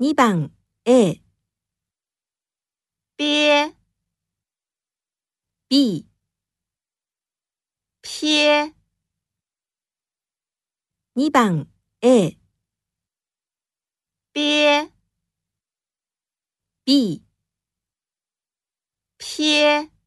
2番 A、憋、B、撇、2番 A、憋、B、撇。